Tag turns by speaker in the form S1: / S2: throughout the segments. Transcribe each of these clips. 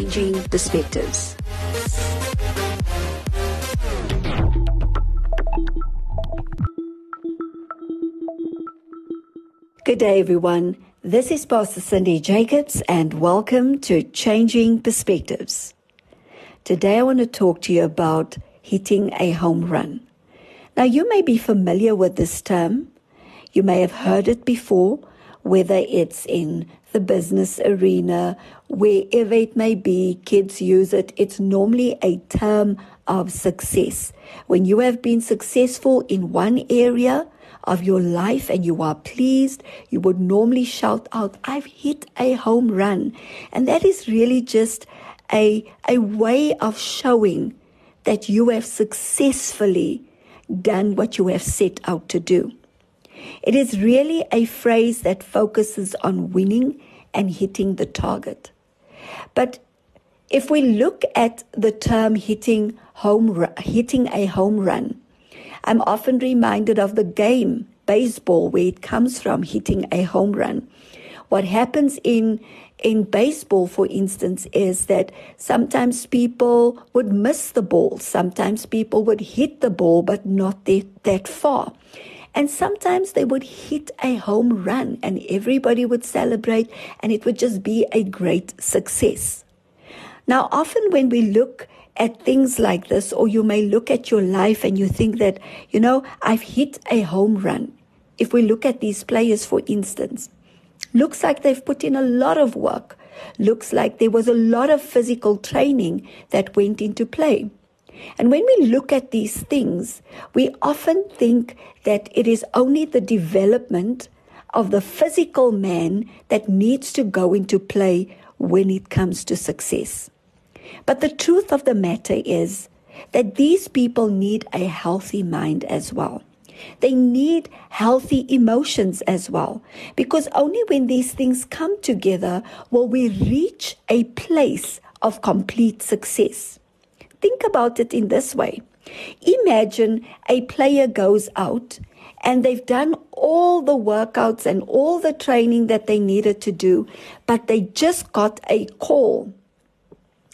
S1: Changing Perspectives. Good day, everyone. This is Pastor Cindy Jacobs, and welcome to Changing Perspectives. Today, I want to talk to you about hitting a home run. Now, you may be familiar with this term. You may have heard it before, whether it's in the business arena, wherever it may be, kids use it. It's normally a term of success. When you have been successful in one area, of your life and you are pleased, you would normally shout out, I've hit a home run. And that is really just a, a way of showing that you have successfully done what you have set out to do. It is really a phrase that focuses on winning and hitting the target. But if we look at the term hitting home hitting a home run, I'm often reminded of the game baseball where it comes from hitting a home run. What happens in in baseball, for instance, is that sometimes people would miss the ball. Sometimes people would hit the ball, but not that, that far. And sometimes they would hit a home run and everybody would celebrate and it would just be a great success. Now, often when we look at things like this, or you may look at your life and you think that, you know, I've hit a home run. If we look at these players, for instance, looks like they've put in a lot of work. Looks like there was a lot of physical training that went into play. And when we look at these things, we often think that it is only the development of the physical man that needs to go into play when it comes to success. But the truth of the matter is that these people need a healthy mind as well. They need healthy emotions as well, because only when these things come together will we reach a place of complete success. Think about it in this way. Imagine a player goes out and they've done all the workouts and all the training that they needed to do, but they just got a call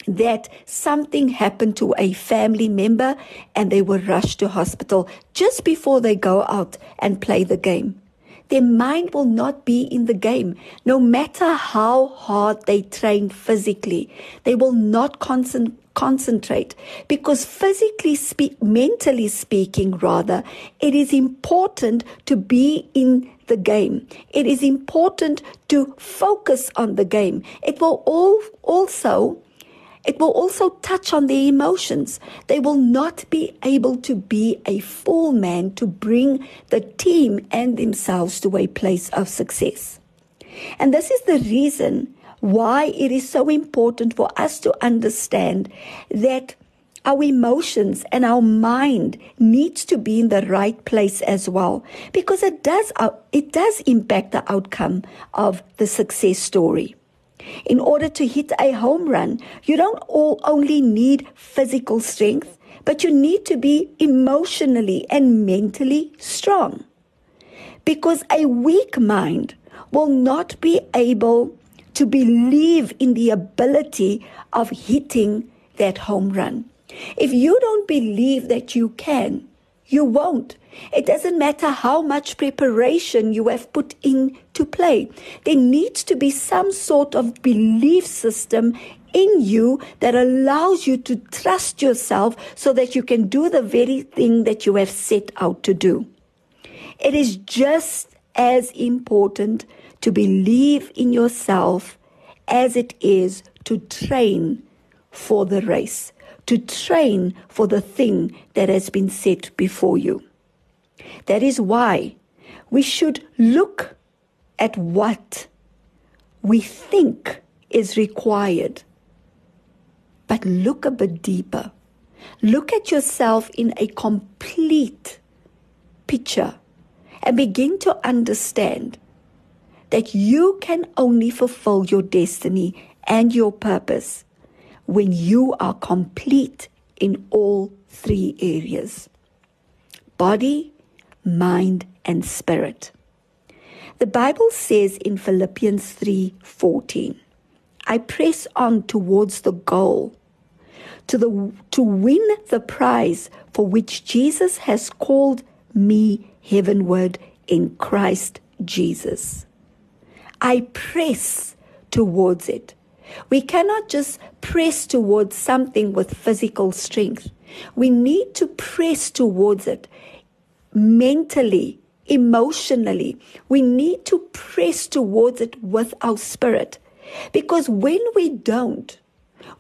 S1: that something happened to a family member and they were rushed to hospital just before they go out and play the game. Their mind will not be in the game. No matter how hard they train physically, they will not concent- concentrate because physically speak, mentally speaking, rather, it is important to be in the game. It is important to focus on the game. It will all also it will also touch on their emotions. They will not be able to be a full man to bring the team and themselves to a place of success. And this is the reason why it is so important for us to understand that our emotions and our mind needs to be in the right place as well because it does uh, it does impact the outcome of the success story in order to hit a home run, you don't all only need physical strength, but you need to be emotionally and mentally strong. Because a weak mind will not be able to believe in the ability of hitting that home run. If you don't believe that you can, you won't. It doesn't matter how much preparation you have put into play. There needs to be some sort of belief system in you that allows you to trust yourself so that you can do the very thing that you have set out to do. It is just as important to believe in yourself as it is to train for the race to train for the thing that has been set before you. That is why we should look at what we think is required. But look a bit deeper. Look at yourself in a complete picture and begin to understand that you can only fulfill your destiny and your purpose when you are complete in all three areas body, mind, and spirit. The Bible says in Philippians 3:14, I press on towards the goal, to, the, to win the prize for which Jesus has called me heavenward in Christ Jesus. I press towards it. We cannot just press towards something with physical strength. We need to press towards it mentally, emotionally. We need to press towards it with our spirit. Because when we don't,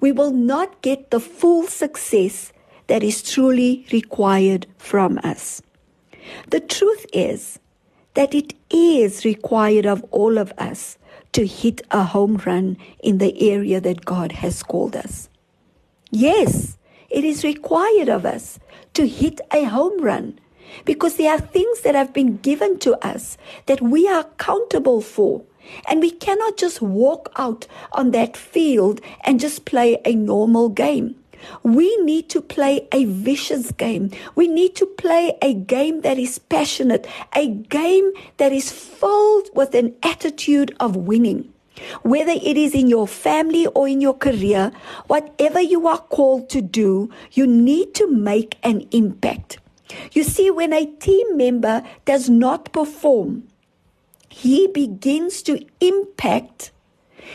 S1: we will not get the full success that is truly required from us. The truth is that it is required of all of us to hit a home run in the area that God has called us. Yes, it is required of us to hit a home run because there are things that have been given to us that we are accountable for. And we cannot just walk out on that field and just play a normal game. We need to play a vicious game. We need to play a game that is passionate, a game that is filled with an attitude of winning. Whether it is in your family or in your career, whatever you are called to do, you need to make an impact. You see, when a team member does not perform, he begins to impact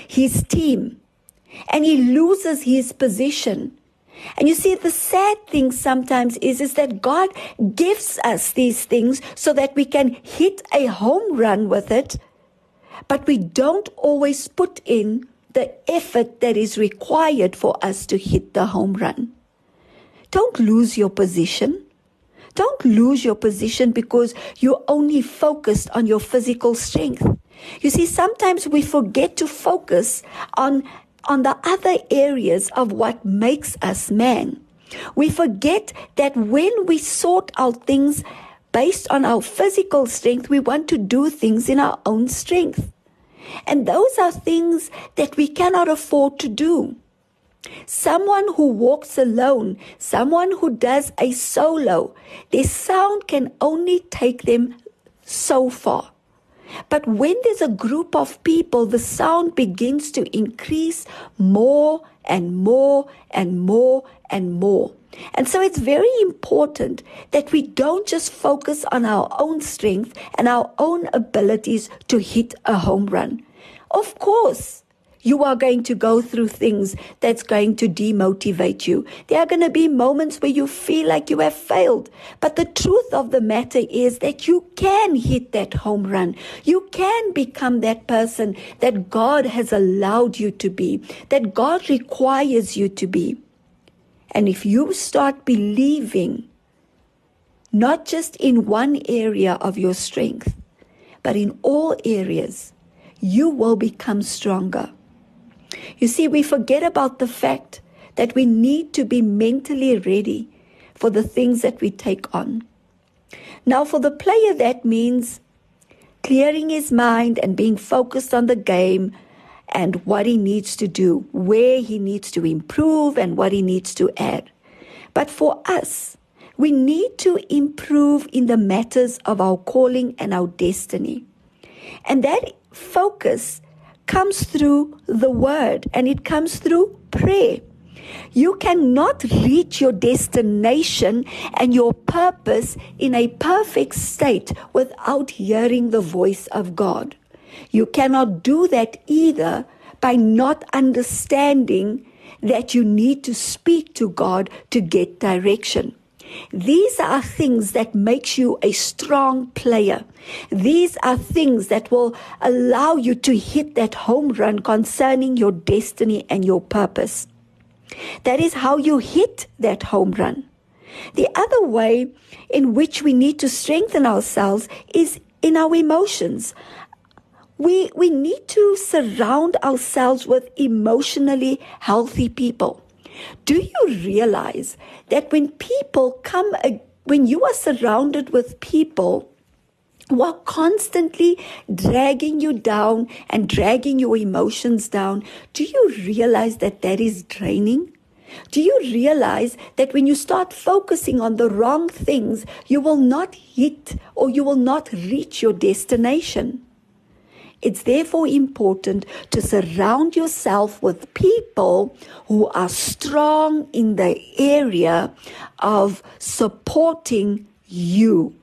S1: his team and he loses his position. And you see, the sad thing sometimes is, is that God gives us these things so that we can hit a home run with it, but we don't always put in the effort that is required for us to hit the home run. Don't lose your position. Don't lose your position because you're only focused on your physical strength. You see, sometimes we forget to focus on, on the other areas of what makes us man. We forget that when we sort out things based on our physical strength, we want to do things in our own strength. And those are things that we cannot afford to do. Someone who walks alone, someone who does a solo, their sound can only take them so far. But when there's a group of people, the sound begins to increase more and more and more and more. And so it's very important that we don't just focus on our own strength and our own abilities to hit a home run. Of course, you are going to go through things that's going to demotivate you. There are going to be moments where you feel like you have failed. But the truth of the matter is that you can hit that home run. You can become that person that God has allowed you to be, that God requires you to be. And if you start believing, not just in one area of your strength, but in all areas, you will become stronger. You see, we forget about the fact that we need to be mentally ready for the things that we take on. Now, for the player, that means clearing his mind and being focused on the game and what he needs to do, where he needs to improve and what he needs to add. But for us, we need to improve in the matters of our calling and our destiny. And that focus comes through the word and it comes through prayer. You cannot reach your destination and your purpose in a perfect state without hearing the voice of God. You cannot do that either by not understanding that you need to speak to God to get direction. These are things that makes you a strong player. These are things that will allow you to hit that home run concerning your destiny and your purpose. That is how you hit that home run. The other way in which we need to strengthen ourselves is in our emotions. We, we need to surround ourselves with emotionally healthy people. Do you realize that when people come, when you are surrounded with people who are constantly dragging you down and dragging your emotions down, do you realize that that is draining? Do you realize that when you start focusing on the wrong things, you will not hit or you will not reach your destination? It's therefore important to surround yourself with people who are strong in the area of supporting you.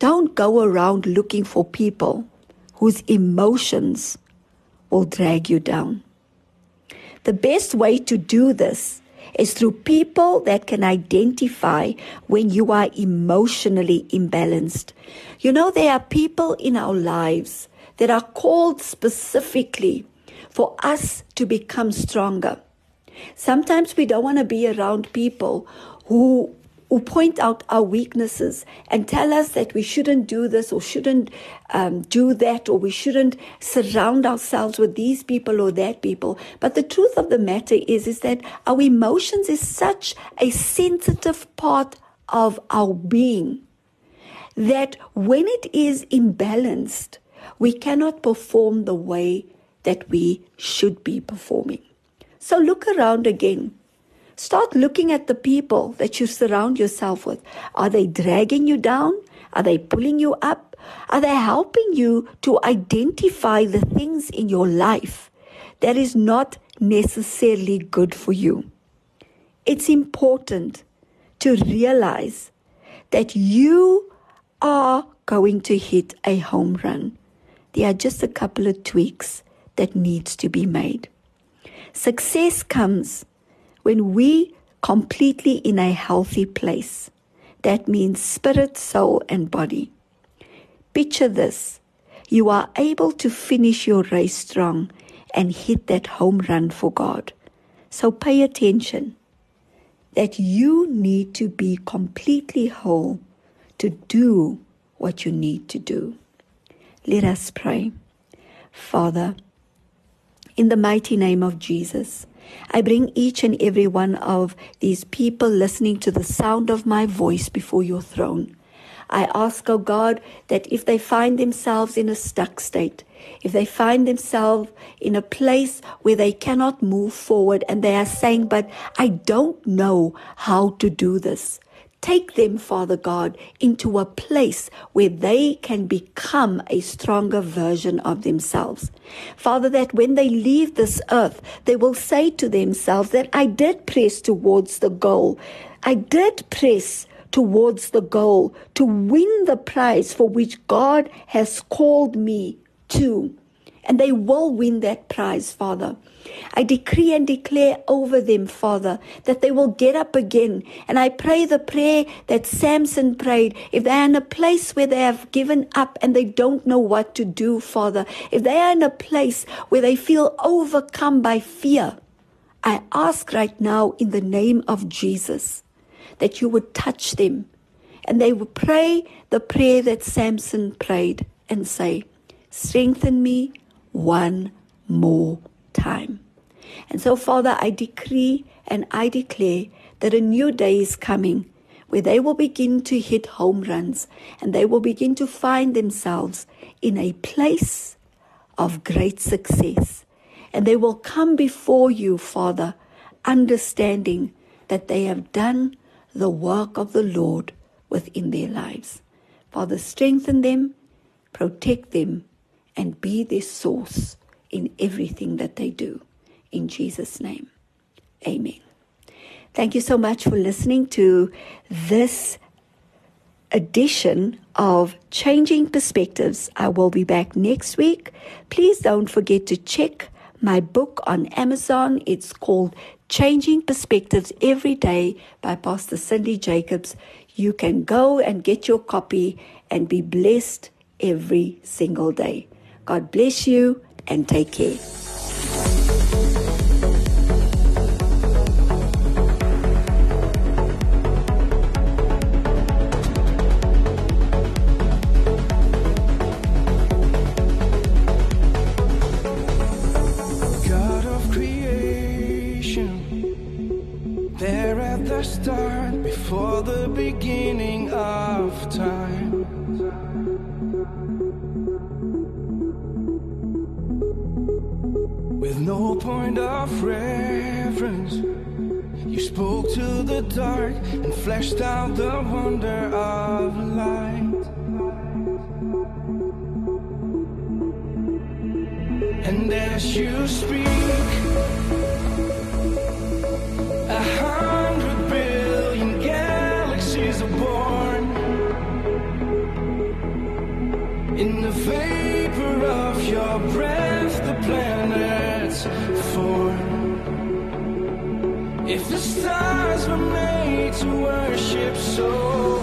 S1: Don't go around looking for people whose emotions will drag you down. The best way to do this is through people that can identify when you are emotionally imbalanced. You know, there are people in our lives that are called specifically for us to become stronger. Sometimes we don't want to be around people who who point out our weaknesses and tell us that we shouldn't do this or shouldn't um, do that or we shouldn't surround ourselves with these people or that people. But the truth of the matter is, is that our emotions is such a sensitive part of our being that when it is imbalanced, we cannot perform the way that we should be performing. So look around again. Start looking at the people that you surround yourself with. Are they dragging you down? Are they pulling you up? Are they helping you to identify the things in your life that is not necessarily good for you? It's important to realize that you are going to hit a home run. There are just a couple of tweaks that needs to be made. Success comes when we completely in a healthy place. That means spirit, soul, and body. Picture this. You are able to finish your race strong and hit that home run for God. So pay attention that you need to be completely whole to do what you need to do. Let us pray. Father, in the mighty name of Jesus, I bring each and every one of these people listening to the sound of my voice before your throne. I ask, O oh God, that if they find themselves in a stuck state, if they find themselves in a place where they cannot move forward and they are saying, but I don't know how to do this. Take them, Father God, into a place where they can become a stronger version of themselves. Father, that when they leave this earth, they will say to themselves that I did press towards the goal. I did press towards the goal to win the prize for which God has called me to. And they will win that prize, Father. I decree and declare over them, Father, that they will get up again. And I pray the prayer that Samson prayed. If they are in a place where they have given up and they don't know what to do, Father, if they are in a place where they feel overcome by fear, I ask right now in the name of Jesus that you would touch them and they would pray the prayer that Samson prayed and say, Strengthen me one more time. And so, Father, I decree and I declare that a new day is coming where they will begin to hit home runs and they will begin to find themselves in a place of great success. And they will come before you, Father, understanding that they have done the work of the Lord within their lives. Father, strengthen them, protect them, and be their source in everything that they do. In Jesus' name, amen. Thank you so much for listening to this edition of Changing Perspectives. I will be back next week. Please don't forget to check my book on Amazon. It's called Changing Perspectives Every Day by Pastor Cindy Jacobs. You can go and get your copy and be blessed every single day. God bless you and take care.
S2: With no point of reference, you spoke to the dark and fleshed out the wonder of light. And as you speak, If the stars were made to worship, so